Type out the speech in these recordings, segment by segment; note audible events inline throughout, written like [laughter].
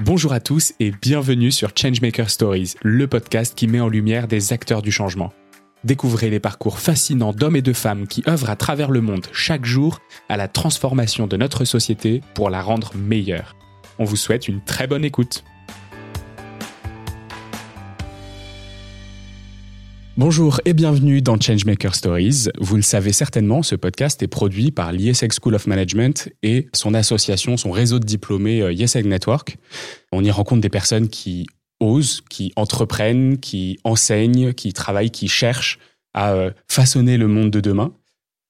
Bonjour à tous et bienvenue sur Changemaker Stories, le podcast qui met en lumière des acteurs du changement. Découvrez les parcours fascinants d'hommes et de femmes qui œuvrent à travers le monde chaque jour à la transformation de notre société pour la rendre meilleure. On vous souhaite une très bonne écoute. Bonjour et bienvenue dans Changemaker Stories. Vous le savez certainement, ce podcast est produit par l'ISEG School of Management et son association, son réseau de diplômés euh, ISEG Network. On y rencontre des personnes qui osent, qui entreprennent, qui enseignent, qui travaillent, qui cherchent à euh, façonner le monde de demain.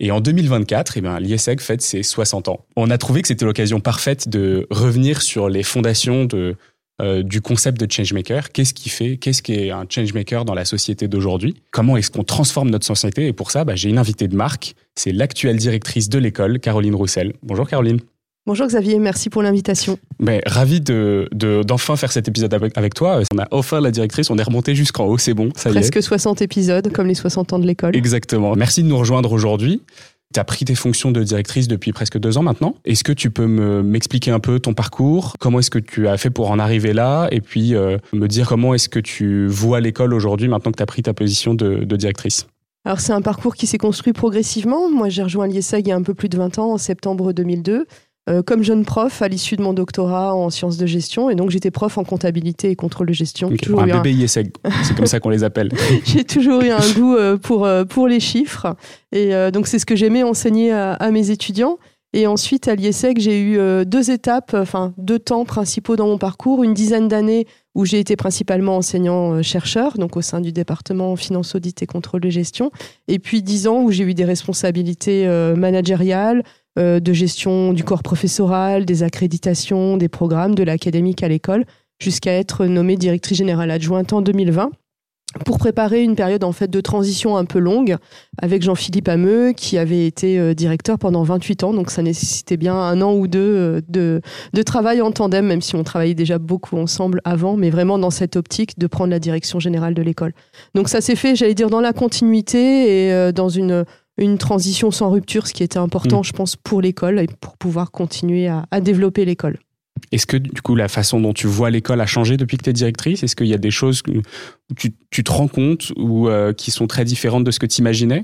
Et en 2024, eh bien, l'ISEG fête ses 60 ans. On a trouvé que c'était l'occasion parfaite de revenir sur les fondations de euh, du concept de changemaker. Qu'est-ce qui fait, qu'est-ce qui est un changemaker dans la société d'aujourd'hui? Comment est-ce qu'on transforme notre société? Et pour ça, bah, j'ai une invitée de marque. C'est l'actuelle directrice de l'école, Caroline Roussel. Bonjour Caroline. Bonjour Xavier, merci pour l'invitation. Mais ravi de, d'enfin faire cet épisode avec, toi. On a enfin la directrice, on est remonté jusqu'en haut, c'est bon, ça y est. Presque 60 épisodes, comme les 60 ans de l'école. Exactement. Merci de nous rejoindre aujourd'hui. Tu as pris tes fonctions de directrice depuis presque deux ans maintenant. Est-ce que tu peux m'expliquer un peu ton parcours? Comment est-ce que tu as fait pour en arriver là? Et puis euh, me dire comment est-ce que tu vois l'école aujourd'hui maintenant que tu as pris ta position de, directrice? Alors c'est un parcours qui s'est construit progressivement. Moi j'ai rejoint l'IESEG il y a un peu plus de 20 ans, en septembre 2002. Euh, comme jeune prof à l'issue de mon doctorat en sciences de gestion. Et donc, j'étais prof en comptabilité et contrôle de gestion. un bébé ISEG, c'est comme ça qu'on les appelle. [laughs] J'ai toujours eu un goût euh, pour, euh, pour les chiffres. Et donc, c'est ce que j'aimais enseigner à, mes étudiants. Et ensuite, à l'IESEG, j'ai eu deux étapes, enfin deux temps principaux dans mon parcours. Une dizaine d'années où j'ai été principalement enseignant-chercheur, donc au sein du département finance, audit et contrôle de gestion. Et puis dix ans où j'ai eu des responsabilités managériales, euh, de gestion du corps professoral, des accréditations, des programmes, de l'académique à l'école, jusqu'à être nommée directrice générale adjointe en 2020 pour préparer une période en fait de transition un peu longue avec Jean-Philippe Hameux qui avait été euh, directeur pendant 28 ans. Donc ça nécessitait bien un an ou deux euh, de, de travail en tandem même si on travaillait déjà beaucoup ensemble avant mais vraiment dans cette optique de prendre la direction générale de l'école. Donc ça s'est fait j'allais dire dans la continuité et dans une une transition sans rupture, ce qui était important, mm. je pense, pour l'école et pour pouvoir continuer à, développer l'école. Est-ce que du coup la façon dont tu vois l'école a changé depuis que tu es directrice? Est-ce qu'il y a des choses où tu, te rends compte ou euh, qui sont très différentes de ce que tu imaginais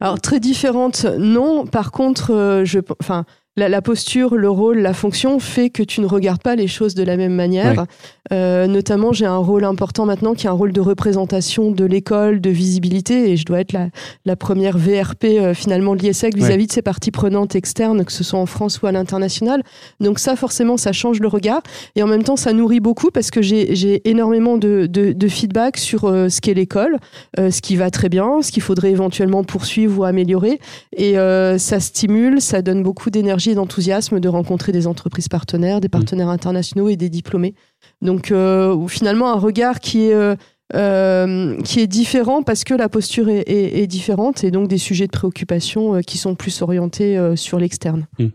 Alors très différentes, non. Par contre, euh, je, enfin, la, posture, le rôle, la fonction fait que tu ne regardes pas les choses de la même manière. Euh, notamment, j'ai un rôle important maintenant qui est un rôle de représentation de l'école, de visibilité, et je dois être la, la première VRP euh, finalement de l'ISEC vis-à-vis de ses parties prenantes externes, que ce soit en France ou à l'international. Donc ça, forcément, ça change le regard, et en même temps, ça nourrit beaucoup parce que j'ai énormément de, de, feedback sur euh, ce qu'est l'école, ce qui va très bien, ce qu'il faudrait éventuellement poursuivre ou améliorer, et ça stimule, ça donne beaucoup d'énergie d'enthousiasme de rencontrer des entreprises partenaires, des mm. partenaires internationaux et des diplômés. Donc euh, finalement un regard qui est euh, euh, qui est différent parce que la posture est, différente et donc des sujets de préoccupation qui sont plus orientés sur l'externe. Mm.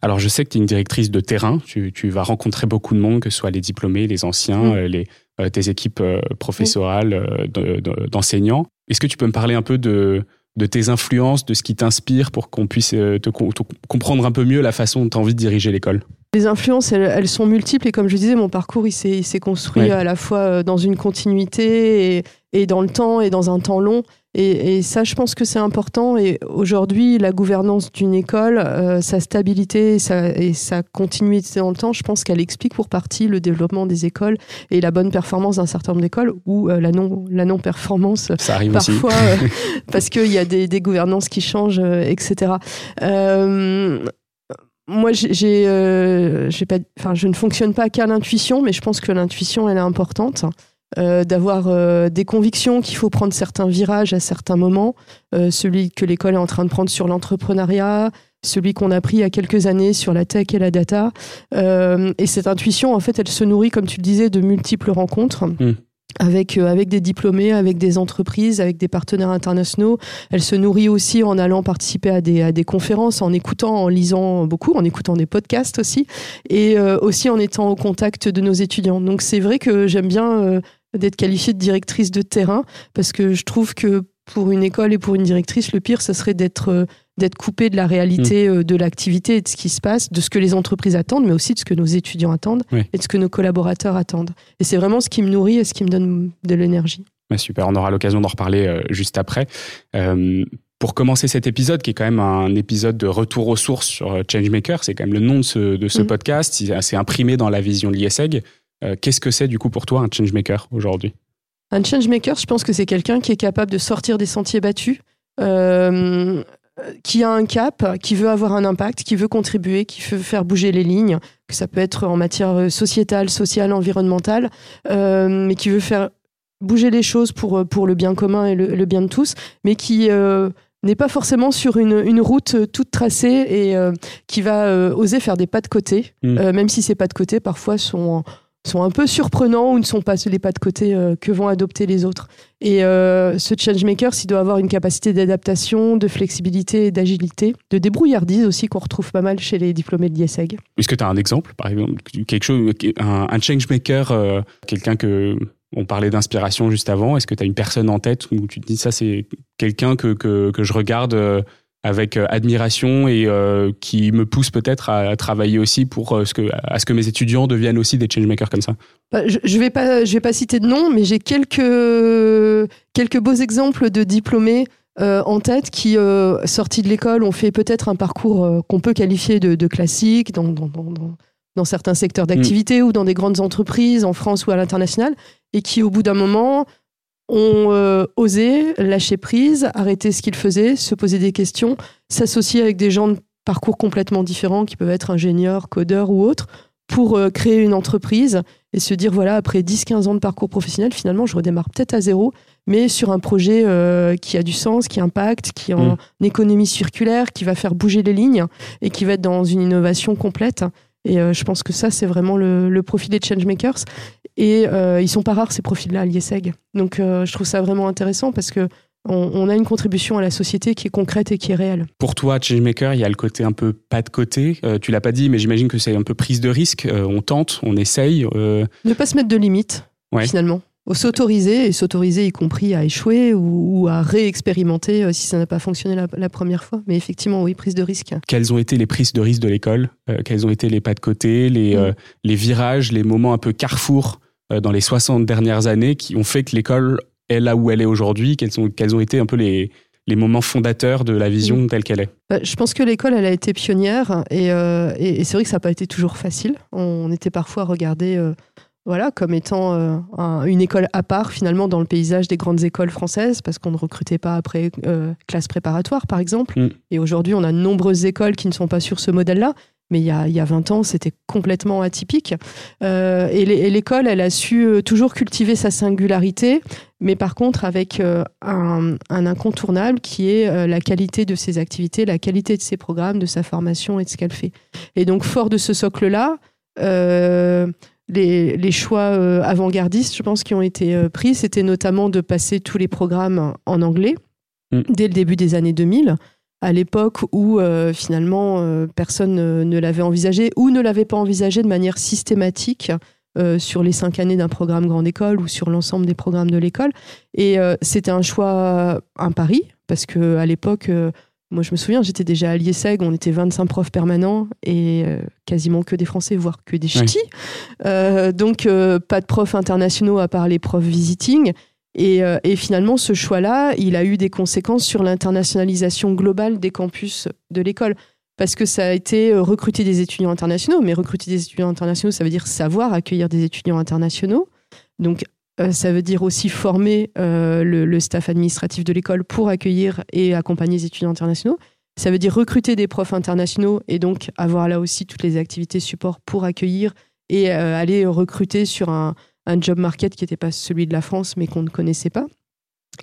Alors je sais que tu es une directrice de terrain, tu, vas rencontrer beaucoup de monde, que ce soit les diplômés, les anciens, mm. les, tes équipes professorales d'enseignants. Est-ce que tu peux me parler un peu de, de tes influences, de ce qui t'inspire pour qu'on puisse euh, te, comprendre un peu mieux la façon dont tu as envie de diriger l'école? Les influences, elles, sont multiples et comme je disais, mon parcours, il s'est construit à la fois euh, dans une continuité et, et, dans le temps et dans un temps long. Et, ça, je pense que c'est important. Et aujourd'hui, la gouvernance d'une école, euh, sa stabilité sa, et sa continuité dans le temps, je pense qu'elle explique pour partie le développement des écoles et la bonne performance d'un certain nombre d'écoles ou la non la non performance ça arrive parfois [laughs] parce qu'il y a des, des, gouvernances qui changent, etc moi, j'ai, euh, pas, enfin, je ne fonctionne pas qu'à l'intuition, mais je pense que l'intuition, elle est importante. Euh, d'avoir euh, des convictions qu'il faut prendre certains virages à certains moments, celui que l'école est en train de prendre sur l'entrepreneuriat, celui qu'on a pris il y a quelques années sur la tech et la data. et cette intuition, en fait, elle se nourrit, comme tu le disais, de multiples rencontres. Mmh avec, euh, avec des diplômés, avec des entreprises, avec des partenaires internationaux. Elle se nourrit aussi en allant participer à des, à des conférences, en écoutant, en lisant beaucoup, en écoutant des podcasts aussi, et euh, aussi en étant au contact de nos étudiants. Donc c'est vrai que j'aime bien euh, d'être qualifiée de directrice de terrain, parce que je trouve que pour une école et pour une directrice, le pire, ce serait d'être d'être coupé de la réalité mm. de l'activité et de ce qui se passe, de ce que les entreprises attendent, mais aussi de ce que nos étudiants attendent et de ce que nos collaborateurs attendent. Et c'est vraiment ce qui me nourrit et ce qui me donne de l'énergie. super, on aura l'occasion d'en reparler juste après. pour commencer cet épisode, qui est quand même un épisode de retour aux sources sur Changemaker, c'est quand même le nom de ce, de ce mm. podcast, c'est imprimé dans la vision de l'ISEG. Qu'est-ce que c'est du coup pour toi un Changemaker aujourd'hui? Un changemaker, je pense que c'est quelqu'un qui est capable de sortir des sentiers battus, euh, qui a un cap, qui veut avoir un impact, qui veut contribuer, qui veut faire bouger les lignes, que ça peut être en matière sociétale, sociale, environnementale, euh, mais qui veut faire bouger les choses pour, pour le bien commun et le, bien de tous, mais qui euh, n'est pas forcément sur une, une, route toute tracée et qui va oser faire des pas de côté, mmh. même si ces pas de côté parfois sont sont un peu surprenants ou ne sont pas les pas de côté euh, que vont adopter les autres. Et euh, ce changemaker, s'il doit avoir une capacité d'adaptation, de flexibilité, d'agilité, de débrouillardise aussi qu'on retrouve pas mal chez les diplômés de l'IESEG. Est-ce que tu as un exemple, par exemple, quelque chose, un, un changemaker, euh, quelqu'un que on parlait d'inspiration juste avant? Est-ce que tu as une personne en tête où tu te dis ça, c'est quelqu'un que, que, que, je regarde avec euh, admiration et euh, qui me pousse peut-être à, travailler aussi pour euh, ce que, à ce que mes étudiants deviennent aussi des changemakers comme ça bah, Je ne vais, pas, je vais pas citer de nom, mais j'ai quelques, quelques beaux exemples de diplômés en tête qui, sortis de l'école, ont fait peut-être un parcours qu'on peut qualifier de, classique dans, dans, dans, dans, certains secteurs d'activité mm. ou dans des grandes entreprises en France ou à l'international, et qui, au bout d'un moment, ont euh, osé lâcher prise, arrêter ce qu'ils faisaient, se poser des questions, s'associer avec des gens de parcours complètement différents qui peuvent être ingénieurs, codeurs ou autres, pour euh, créer une entreprise et se dire voilà, après 10-15 ans de parcours professionnel, finalement, je redémarre peut-être à zéro, mais sur un projet euh, qui a du sens, qui impacte, qui est en mmh. économie circulaire, qui va faire bouger les lignes et qui va être dans une innovation complète. Et je pense que ça, c'est vraiment le, le profil des changemakers. Et euh, ils sont pas rares ces profils-là à l'IESEG. Donc euh, je trouve ça vraiment intéressant parce que on, a une contribution à la société qui est concrète et qui est réelle. Pour toi, Changemaker, il y a le côté un peu pas de côté. Euh, tu l'as pas dit, mais j'imagine que c'est un peu prise de risque. Euh, on tente, on essaye. Ne pas se mettre de limites, finalement. S'autoriser, et s'autoriser y compris à échouer ou, à réexpérimenter si ça n'a pas fonctionné la, première fois. Mais effectivement, oui, prise de risque. Quelles ont été les prises de risque de l'école Quels ont été les pas de côté, les, mm. les virages, les moments un peu carrefour euh, dans les 60 dernières années qui ont fait que l'école est là où elle est aujourd'hui? Quels ont, quels ont été un peu les, les moments fondateurs de la vision mm. telle qu'elle est? Je pense que l'école, elle a été pionnière euh, et, et, c'est vrai que ça n'a pas été toujours facile. On était parfois regardé euh, voilà, comme étant une école à part finalement dans le paysage des grandes écoles françaises parce qu'on ne recrutait pas après classe préparatoire par exemple. Mm. Et aujourd'hui, on a de nombreuses écoles qui ne sont pas sur ce modèle-là mais il y a, il y a 20 ans, c'était complètement atypique. Euh, et l'école, elle a su euh, toujours cultiver sa singularité, mais par contre avec euh, un, incontournable qui est la qualité de ses activités, la qualité de ses programmes, de sa formation et de ce qu'elle fait. Et donc, fort de ce socle-là, les, les, choix avant-gardistes, je pense, qui ont été pris, c'était notamment de passer tous les programmes en anglais mm. dès le début des années 2000 à l'époque où euh, finalement euh, personne ne, l'avait envisagé ou ne l'avait pas envisagé de manière systématique euh, sur les cinq années d'un programme grande école ou sur l'ensemble des programmes de l'école. Et c'était un choix, un pari, parce que à l'époque, moi je me souviens, j'étais déjà à l'IESEG, on était 25 profs permanents et quasiment que des Français, voire que des ch'tis. donc pas de profs internationaux à part les profs visiting. Euh, et, finalement, ce choix-là, il a eu des conséquences sur l'internationalisation globale des campus de l'école. Parce que ça a été euh, recruter des étudiants internationaux, mais recruter des étudiants internationaux, ça veut dire savoir accueillir des étudiants internationaux. Donc, euh, ça veut dire aussi former le, staff administratif de l'école pour accueillir et accompagner les étudiants internationaux. Ça veut dire recruter des profs internationaux et donc avoir là aussi toutes les activités support pour accueillir et aller recruter sur un, un job market qui n'était pas celui de la France, mais qu'on ne connaissait pas.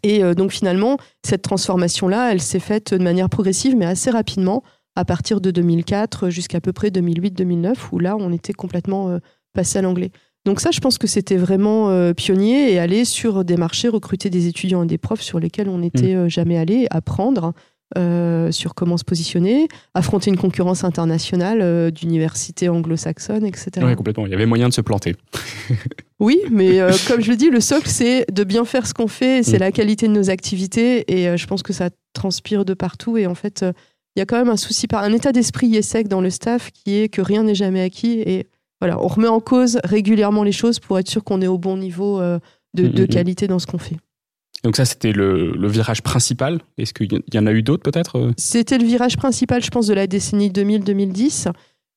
Et euh, donc finalement, cette transformation-là, elle s'est faite de manière progressive, mais assez rapidement, à partir de 2004 jusqu'à peu près 2008-2009, où là, on était complètement euh, passé à l'anglais. Donc ça, je pense que c'était vraiment euh, pionnier et aller sur des marchés, recruter des étudiants et des profs sur lesquels on n'était mmh. jamais allé, apprendre euh, sur comment se positionner, affronter une concurrence internationale euh, d'universités anglo-saxonnes, etc. Oui, complètement. Il y avait moyen de se planter. [laughs] oui, mais euh, comme je le dis, le socle, c'est de bien faire ce qu'on fait, c'est mm. la qualité de nos activités, et je pense que ça transpire de partout, et en fait, il y a quand même un souci, un état d'esprit IESEC dans le staff qui est que rien n'est jamais acquis et voilà, on remet en cause régulièrement les choses pour être sûr qu'on est au bon niveau de, mm, de, mm, qualité dans ce qu'on fait. Donc ça, c'était le, le, virage principal. Est-ce qu'il y en a eu d'autres peut-être C'était le virage principal, je pense, de la décennie 2000-2010.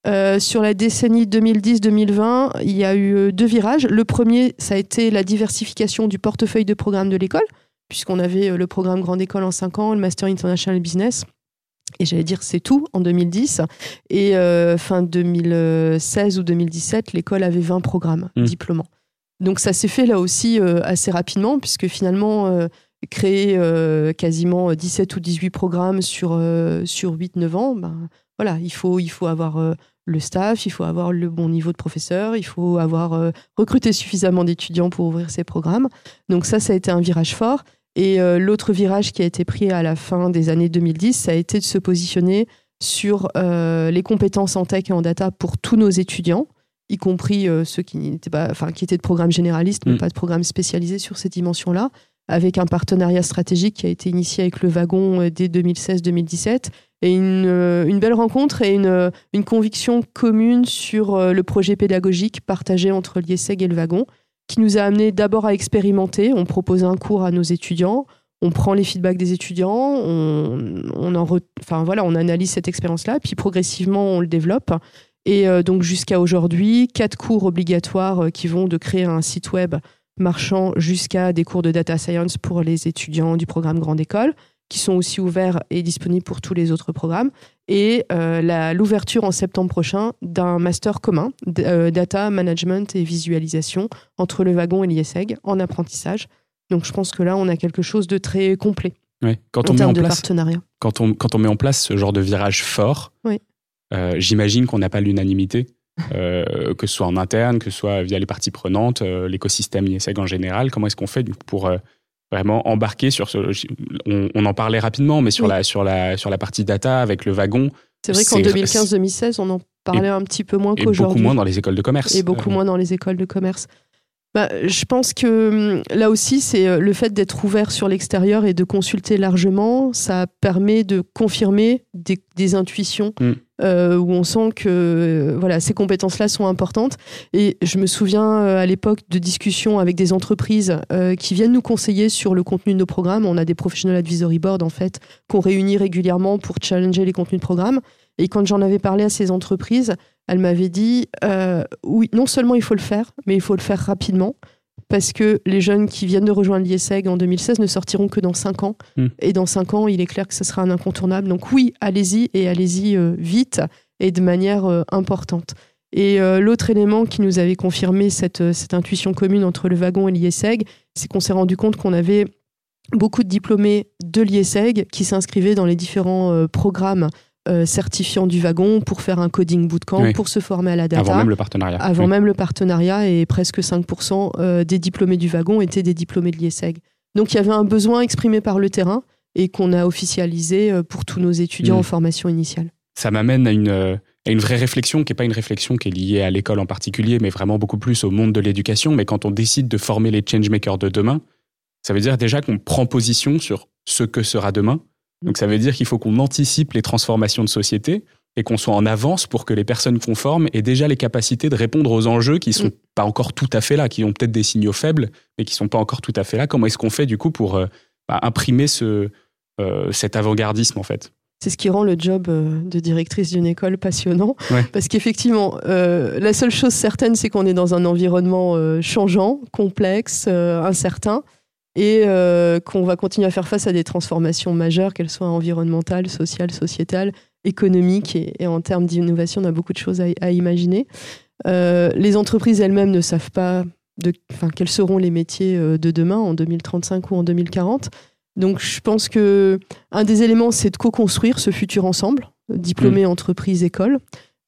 Euh, sur la décennie 2010-2020, il y a eu euh, deux virages. Le premier, ça a été la diversification du portefeuille de programmes de l'école, puisqu'on avait euh, le programme Grande École en 5 ans, le Master International Business. Et j'allais dire c'est tout en 2010. Et fin 2016 ou 2017, l'école avait 20 programmes mmh. diplômants. Donc ça s'est fait là aussi assez rapidement, puisque finalement, créer quasiment 17 ou 18 programmes sur, sur 8-9 ans, ben, voilà, il faut, il faut avoir le staff, il faut avoir le bon niveau de professeur, il faut avoir euh, recruté suffisamment d'étudiants pour ouvrir ces programmes. Donc ça, ça a été un virage fort. Et euh, l'autre virage qui a été pris à la fin des années 2010, ça a été de se positionner sur euh, les compétences en tech et en data pour tous nos étudiants, y compris ceux qui, n'étaient pas, enfin, qui étaient de programmes généralistes, mais mm. pas de programmes spécialisés sur ces dimensions-là avec un partenariat stratégique qui a été initié avec le wagon dès 2016-2017 et une, euh, une, belle rencontre et une, euh, une, conviction commune sur euh, le projet pédagogique partagé entre l'IESEG et le wagon, qui nous a amené d'abord à expérimenter. On propose un cours à nos étudiants, on prend les feedbacks des étudiants, on, en enfin, voilà, on analyse cette expérience-là, puis progressivement on le développe. Et donc jusqu'à aujourd'hui, quatre cours obligatoires qui vont de créer un site web marchand jusqu'à des cours de data science pour les étudiants du programme Grande École qui sont aussi ouverts et disponibles pour tous les autres programmes, et euh, l'ouverture en septembre prochain d'un master commun, euh, data management et visualisation, entre le wagon et l'ISEG en apprentissage. Donc je pense que là, on a quelque chose de très complet. Quand en on met en de place, partenariat. Quand on, quand on met en place ce genre de virage fort, euh, j'imagine qu'on n'a pas l'unanimité. que ce soit en interne, que ce soit via les parties prenantes, l'écosystème ISEG en général. Comment est-ce qu'on fait pour vraiment embarqué sur ce. On, en parlait rapidement, mais sur, la, sur, la, sur la partie data avec le wagon. C'est vrai qu'en 2015-2016, on en parlait un petit peu moins qu'aujourd'hui. Beaucoup moins dans les écoles de commerce. Et beaucoup euh. moins dans les écoles de commerce. Bah, je pense que hum, là aussi, c'est euh, le fait d'être ouvert sur l'extérieur et de consulter largement, ça permet de confirmer des, intuitions mm. euh, où on sent que euh, voilà, ces compétences-là sont importantes. Et je me souviens à l'époque de discussions avec des entreprises qui viennent nous conseiller sur le contenu de nos programmes. On a des professional advisory board en fait qu'on réunit régulièrement pour challenger les contenus de programmes. Et quand j'en avais parlé à ces entreprises, elle m'avait dit euh, oui, non seulement il faut le faire, mais il faut le faire rapidement. Parce que les jeunes qui viennent de rejoindre l'IESEG en 2016 ne sortiront que dans 5 ans. Hmm. Et dans 5 ans, il est clair que ce sera un incontournable. Donc oui, allez-y et allez-y euh, vite et de manière euh, importante. Et l'autre élément qui nous avait confirmé cette, cette intuition commune entre le wagon et l'IESEG, c'est qu'on s'est rendu compte qu'on avait beaucoup de diplômés de l'IESEG qui s'inscrivaient dans les différents programmes euh, certifiant du wagon pour faire un coding bootcamp, pour se former à la data. Avant même le partenariat. Avant même le partenariat, et presque 5% euh, des diplômés du wagon étaient des diplômés de l'IESEG. Donc il y avait un besoin exprimé par le terrain et qu'on a officialisé euh, pour tous nos étudiants mm. en formation initiale. Ça m'amène à une, à une vraie réflexion qui n'est pas une réflexion qui est liée à l'école en particulier, mais vraiment beaucoup plus au monde de l'éducation. Mais quand on décide de former les changemakers de demain, ça veut dire déjà qu'on prend position sur ce que sera demain donc ça veut dire qu'il faut qu'on anticipe les transformations de société et qu'on soit en avance pour que les personnes conformes aient déjà les capacités de répondre aux enjeux qui sont mm. pas encore tout à fait là, qui ont peut-être des signaux faibles, mais qui sont pas encore tout à fait là. Comment est-ce qu'on fait du coup pour euh, bah, imprimer ce, euh, cet avant-gardisme en fait? C'est ce qui rend le job euh, de directrice d'une école passionnant. Parce qu'effectivement, la seule chose certaine, c'est qu'on est dans un environnement changeant, complexe, incertain et euh, qu'on va continuer à faire face à des transformations majeures, qu'elles soient environnementales, sociales, sociétales, économiques, et, en termes d'innovation, on a beaucoup de choses à, imaginer. Euh, les entreprises elles-mêmes ne savent pas de, quels seront les métiers euh, de demain, en 2035 ou en 2040. Donc je pense que un des éléments, c'est de co-construire ce futur ensemble, diplômés, mmh. entreprises, écoles.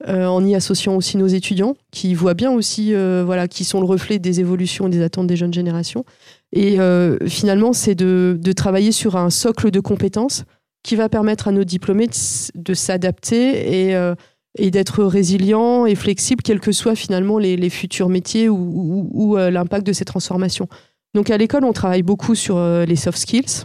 en y associant aussi nos étudiants, qui voient bien aussi, voilà, qui sont le reflet des évolutions et des attentes des jeunes générations. Et euh, finalement, c'est de, travailler sur un socle de compétences qui va permettre à nos diplômés de, s'adapter et, euh, et d'être résilients et flexibles, quels que soient finalement les, futurs métiers ou, euh, l'impact de ces transformations. Donc à l'école, on travaille beaucoup sur les soft skills.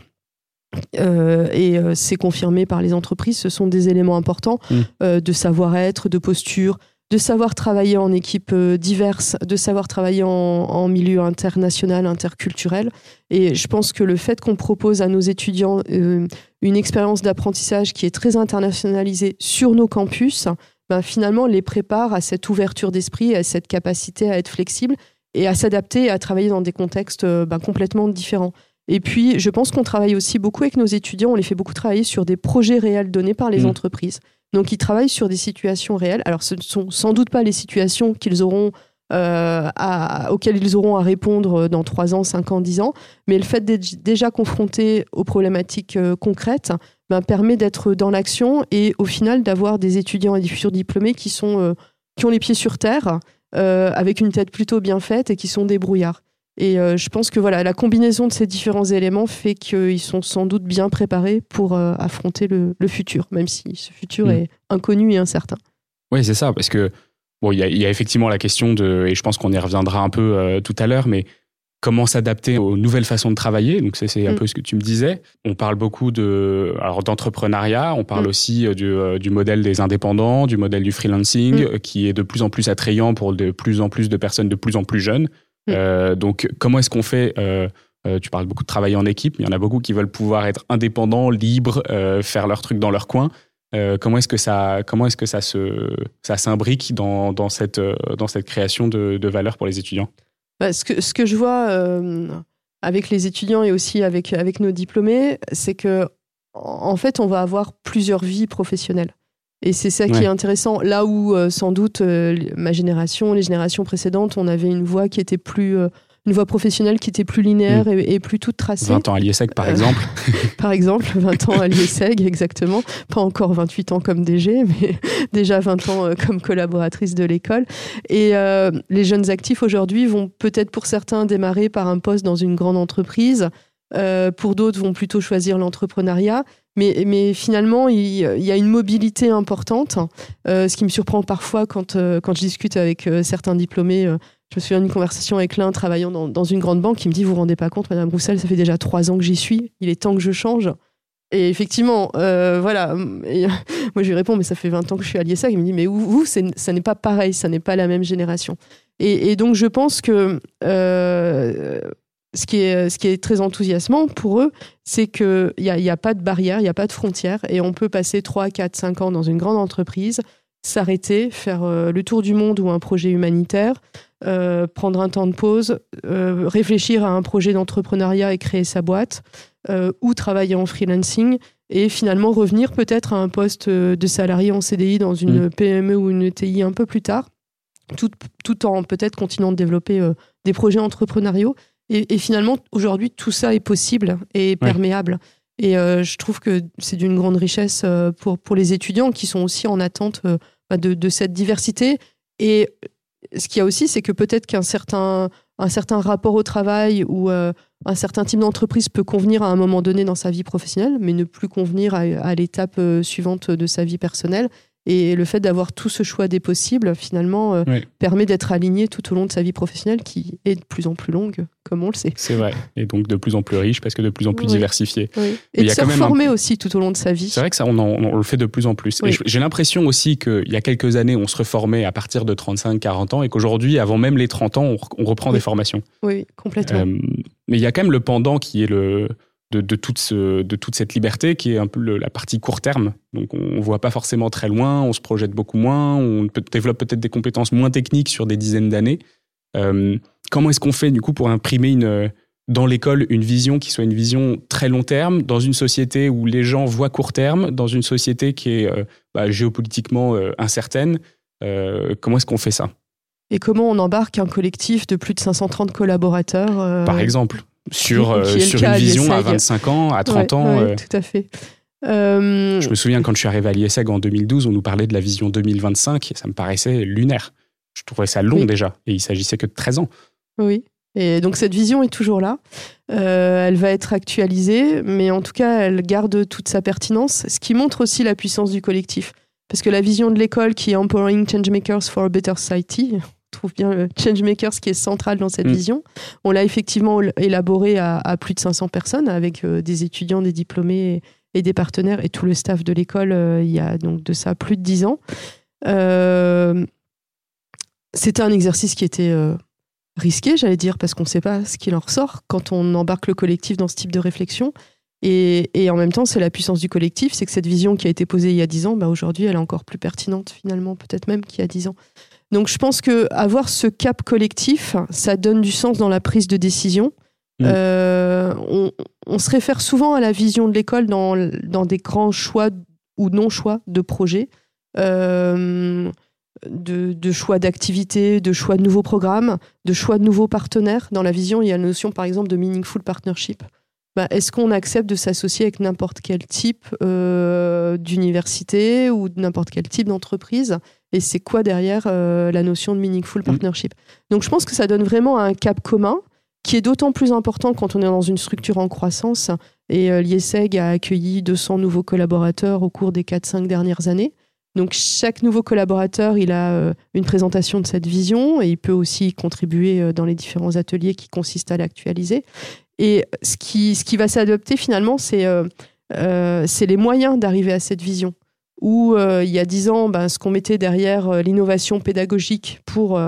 et c'est confirmé par les entreprises, ce sont des éléments importants mmh. de savoir-être, de posture, de savoir travailler en équipes diverses, de savoir travailler en, milieu international, interculturel. Et je pense que le fait qu'on propose à nos étudiants une expérience d'apprentissage qui est très internationalisée sur nos campus, ben, finalement les prépare à cette ouverture d'esprit, à cette capacité à être flexible et à s'adapter et à travailler dans des contextes ben, complètement différents. Et puis, je pense qu'on travaille aussi beaucoup avec nos étudiants, on les fait beaucoup travailler sur des projets réels donnés par les mmh. entreprises. Donc, ils travaillent sur des situations réelles. Alors, ce ne sont sans doute pas les situations euh, auxquelles ils auront à répondre dans 3 ans, 5 ans, 10 ans. Mais le fait d'être déjà confronté aux problématiques euh, concrètes ben, permet d'être dans l'action et au final d'avoir des étudiants et des futurs diplômés qui, sont, euh, qui ont les pieds sur terre, avec une tête plutôt bien faite et qui sont débrouillards. Et je pense que voilà, la combinaison de ces différents éléments fait qu'ils sont sans doute bien préparés pour affronter le, futur, même si ce futur mm. est inconnu et incertain. Oui, c'est ça, parce que Bon, il y, a effectivement la question de, et je pense qu'on y reviendra un peu euh, tout à l'heure, mais comment s'adapter aux nouvelles façons de travailler? Donc c'est un mm. peu ce que tu me disais. On parle beaucoup de alors d'entrepreneuriat, on parle mm. aussi euh, du, euh, du, modèle des indépendants, du modèle du freelancing, qui est de plus en plus attrayant pour de plus en plus de personnes de plus en plus jeunes. Euh, donc comment est-ce qu'on fait euh, Tu parles beaucoup de travailler en équipe, mais il y en a beaucoup qui veulent pouvoir être indépendants, libres, faire leur truc dans leur coin. Euh, comment est-ce que ça, comment est-ce que ça se, ça s'imbrique dans, dans, cette, euh, dans cette création de, de valeur pour les étudiants? Bah, ce, que, ce que je vois euh, avec les étudiants et aussi avec, avec nos diplômés, c'est que en fait, on va avoir plusieurs vies professionnelles. Et c'est ça qui est intéressant. Là où, sans doute, ma génération, les générations précédentes, on avait une voie qui était plus une voie professionnelle qui était plus linéaire mm. et, plus toute tracée. 20 ans à l'IESEG, par euh, exemple. [laughs] par exemple, 20 ans à l'IESEG, [laughs] exactement. Pas encore 28 ans comme DG, mais [laughs] déjà 20 ans euh, comme collaboratrice de l'école. Et euh, les jeunes actifs aujourd'hui vont peut-être pour certains démarrer par un poste dans une grande entreprise. pour d'autres, vont plutôt choisir l'entrepreneuriat. Mais, mais, finalement, il, y a une mobilité importante. ce qui me surprend parfois quand, quand je discute avec certains diplômés je me souviens d'une conversation avec l'un travaillant dans, une grande banque qui me dit Vous vous rendez pas compte, Madame Roussel, ça fait déjà trois ans que j'y suis, il est temps que je change. Et effectivement, euh, voilà. [laughs] moi, je lui réponds Mais ça fait 20 ans que je suis à l'ISA. Il me dit Mais vous, ça n'est pas pareil, ça n'est pas la même génération. Et, donc, je pense que euh, ce, qui est, ce qui est très enthousiasmant pour eux, c'est qu'il n'y a, y a pas de barrière, il n'y a pas de frontière. Et on peut passer 3, 4, 5 ans dans une grande entreprise, s'arrêter, faire euh, le tour du monde ou un projet humanitaire euh, prendre un temps de pause, euh, réfléchir à un projet d'entrepreneuriat et créer sa boîte, euh, ou travailler en freelancing, et finalement revenir peut-être à un poste de salarié en CDI dans une mm. PME ou une ETI un peu plus tard, tout, tout en peut-être continuant de développer des projets entrepreneuriaux. Et, finalement, aujourd'hui, tout ça est possible et perméable. Et je trouve que c'est d'une grande richesse pour, pour les étudiants qui sont aussi en attente bah, de, de, cette diversité. Et ce qu'il y a aussi, c'est que peut-être qu'un certain, un certain rapport au travail ou euh, un certain type d'entreprise peut convenir à un moment donné dans sa vie professionnelle, mais ne plus convenir à l'étape euh, suivante de sa vie personnelle. Et le fait d'avoir tout ce choix des possibles, finalement, euh, permet d'être aligné tout au long de sa vie professionnelle qui est de plus en plus longue, comme on le sait. C'est vrai. Et donc de plus en plus riche parce que de plus en plus diversifié. Et, de se reformer aussi tout au long de sa vie. C'est vrai que ça, on, le fait de plus en plus. j'ai l'impression aussi qu'il y a quelques années, on se reformait à partir de 35-40 ans et qu'aujourd'hui, avant même les 30 ans, on, reprend des formations. Oui, complètement. Euh, mais il y a quand même le pendant qui est le de, toute ce, de, toute cette liberté qui est un peu la partie court terme. Donc on ne voit pas forcément très loin, on se projette beaucoup moins, on peut, développe peut-être des compétences moins techniques sur des dizaines d'années. Euh, comment est-ce qu'on fait du coup pour imprimer une, dans l'école une vision qui soit une vision très long terme, dans une société où les gens voient court terme, dans une société qui est euh, bah, géopolitiquement euh, incertaine Comment est-ce qu'on fait ça? Et comment on embarque un collectif de plus de 530 collaborateurs Par exemple sur, euh, sur une vision à 25 ans, à 30 ans. Euh. tout à fait. Euh, je me souviens quand je suis arrivé à l'ISEG en 2012, on nous parlait de la vision 2025 et ça me paraissait lunaire. Je trouvais ça long déjà et il s'agissait que de 13 ans. Oui. Et donc cette vision est toujours là. elle va être actualisée, mais en tout cas, elle garde toute sa pertinence, ce qui montre aussi la puissance du collectif. Parce que la vision de l'école qui est Empowering Changemakers for a Better Society, retrouve bien le Changemakers qui est central dans cette Mm. vision. On l'a effectivement élaboré à, à plus de 500 personnes avec euh, des étudiants, des diplômés et, et des partenaires et tout le staff de l'école euh, il y a donc de ça plus de 10 ans. Euh, C'était un exercice qui était risqué, j'allais dire, parce qu'on ne sait pas ce qu'il en ressort quand on embarque le collectif dans ce type de réflexion. Et, et en même temps, c'est la puissance du collectif, c'est que cette vision qui a été posée il y a 10 ans, bah aujourd'hui, elle est encore plus pertinente finalement, peut-être même qu'il y a 10 ans. Donc je pense que avoir ce cap collectif, ça donne du sens dans la prise de décision. Mm. Euh, on, on se réfère souvent à la vision de l'école dans, dans des grands choix ou non-choix de projets, euh, de, de choix d'activités, de choix de nouveaux programmes, de choix de nouveaux partenaires. Dans la vision, il y a la notion par exemple de meaningful partnership. Bah, Est-ce qu'on accepte de s'associer avec n'importe quel type euh, d'université ou n'importe quel type d'entreprise? Et c'est quoi derrière euh, la notion de meaningful partnership? Donc je pense que ça donne vraiment un cap commun qui est d'autant plus important quand on est dans une structure en croissance. Et euh, l'IESEG a accueilli 200 nouveaux collaborateurs au cours des 4-5 dernières années. Donc chaque nouveau collaborateur, il a euh, une présentation de cette vision et il peut aussi contribuer dans les différents ateliers qui consistent à l'actualiser. Et ce qui, va s'adopter finalement, c'est euh, euh, c'est les moyens d'arriver à cette vision. Où euh, il y a dix ans, ben, ce qu'on mettait derrière l'innovation pédagogique pour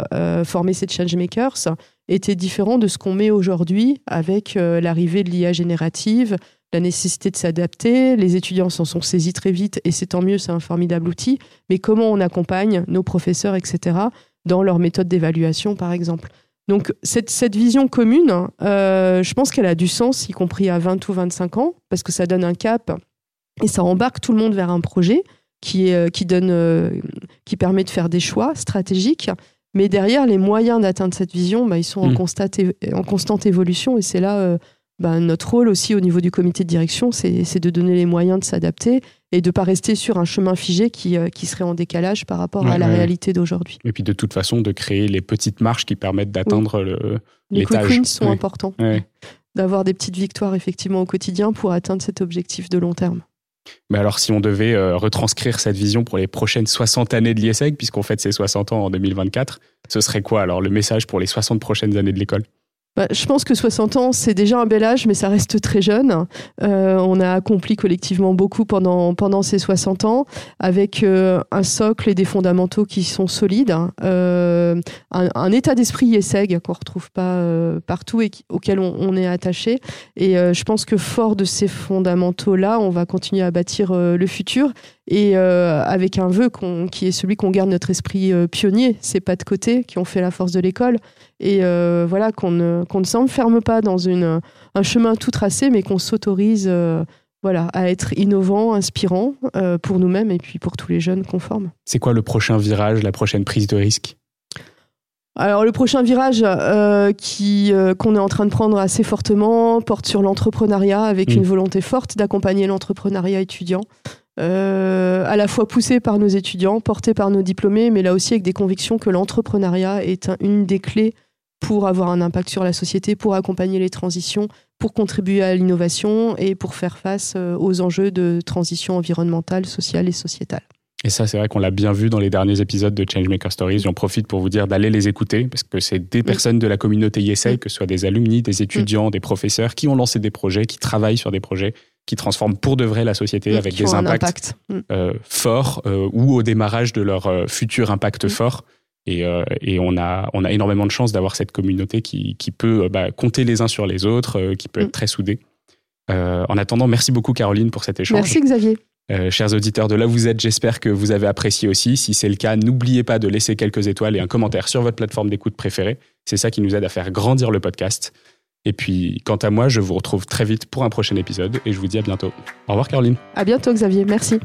former ces changemakers était différent de ce qu'on met aujourd'hui avec l'arrivée de l'IA générative, la nécessité de s'adapter. Les étudiants s'en sont saisis très vite et c'est tant mieux, c'est un formidable outil. Mais comment on accompagne nos professeurs, etc., dans leur méthode d'évaluation, par exemple? Donc cette, cette vision commune, euh, je pense qu'elle a du sens, y compris à 20 ou 25 ans, parce que ça donne un cap et ça embarque tout le monde vers un projet qui, est, euh, qui, donne, euh, qui permet de faire des choix stratégiques. Mais derrière, les moyens d'atteindre cette vision, bah, ils sont en, Mm. constante, é- en constante évolution. Et c'est là bah, notre rôle aussi au niveau du comité de direction, c'est de donner les moyens de s'adapter et de ne pas rester sur un chemin figé qui, euh, qui serait en décalage par rapport à la ouais. réalité d'aujourd'hui. Et puis de toute façon, de créer les petites marches qui permettent d'atteindre le. Les quick wins sont Ouais. importants. D'avoir des petites victoires effectivement au quotidien pour atteindre cet objectif de long terme. Mais alors, si on devait euh, retranscrire cette vision pour les prochaines 60 années de l'IESEG, puisqu'on fête ses 60 ans en 2024, ce serait quoi alors le message pour les 60 prochaines années de l'école? Bah, je pense que 60 ans, c'est déjà un bel âge, mais ça reste très jeune. Euh, on a accompli collectivement beaucoup pendant, ces 60 ans, avec euh, un socle et des fondamentaux qui sont solides, euh, un, état d'esprit IESEG qu'on retrouve pas partout et auquel on, on est attaché. Et je pense que fort de ces fondamentaux-là, on va continuer à bâtir le futur et euh, avec un vœu qui est celui qu'on garde notre esprit euh, pionnier, ces pas de côté qui ont fait la force de l'école et euh, voilà qu'on ne, s'enferme pas dans une, un chemin tout tracé, mais qu'on s'autorise voilà, à être innovant, inspirant pour nous-mêmes et puis pour tous les jeunes qu'on forme. C'est quoi le prochain virage, la prochaine prise de risque? Alors le prochain virage euh, qui euh, qu'on est en train de prendre assez fortement porte sur l'entrepreneuriat avec Mm. une volonté forte d'accompagner l'entrepreneuriat étudiant. Euh, à la fois poussé par nos étudiants, porté par nos diplômés, mais là aussi avec des convictions que l'entrepreneuriat est un- une des clés pour avoir un impact sur la société, pour accompagner les transitions, pour contribuer à l'innovation et pour faire face euh, aux enjeux de transition environnementale, sociale et sociétale. Et ça, c'est vrai qu'on l'a bien vu dans les derniers épisodes de Changemaker Stories. J'en profite pour vous dire d'aller les écouter, parce que c'est des personnes de la communauté ISA, Mm. que ce soit des alumni, des étudiants, des professeurs, qui ont lancé des projets, qui travaillent sur des projets, qui transforment pour de vrai la société avec Qui des impacts impact. Mm. euh, forts euh, ou au démarrage de leur euh, futur impact Mm. fort. Et, et on, a, on a énormément de chance d'avoir cette communauté qui, qui peut bah, compter les uns sur les autres, qui peut être très soudée. En attendant, merci beaucoup Caroline pour cet échange. Merci Xavier. Euh, chers auditeurs de là vous êtes, j'espère que vous avez apprécié aussi. Si c'est le cas, n'oubliez pas de laisser quelques étoiles et un commentaire sur votre plateforme d'écoute préférée. C'est ça qui nous aide à faire grandir le podcast. Et puis, quant à moi, je vous retrouve très vite pour un prochain épisode et je vous dis à bientôt. Au revoir Caroline. À bientôt Xavier. Merci.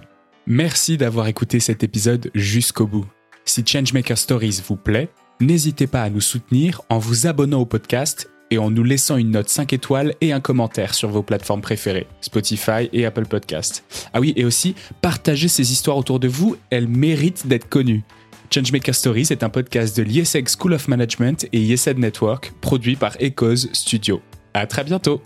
Merci d'avoir écouté cet épisode jusqu'au bout. Si Changemaker Stories vous plaît, n'hésitez pas à nous soutenir en vous abonnant au podcast et en nous laissant une note 5 étoiles et un commentaire sur vos plateformes préférées, Spotify et Apple Podcast. Ah oui, et aussi, partagez ces histoires autour de vous, elles méritent d'être connues. Changemaker Stories est un podcast de l'ISEG School of Management et ISED Network, produit par Echoes Studio. À très bientôt!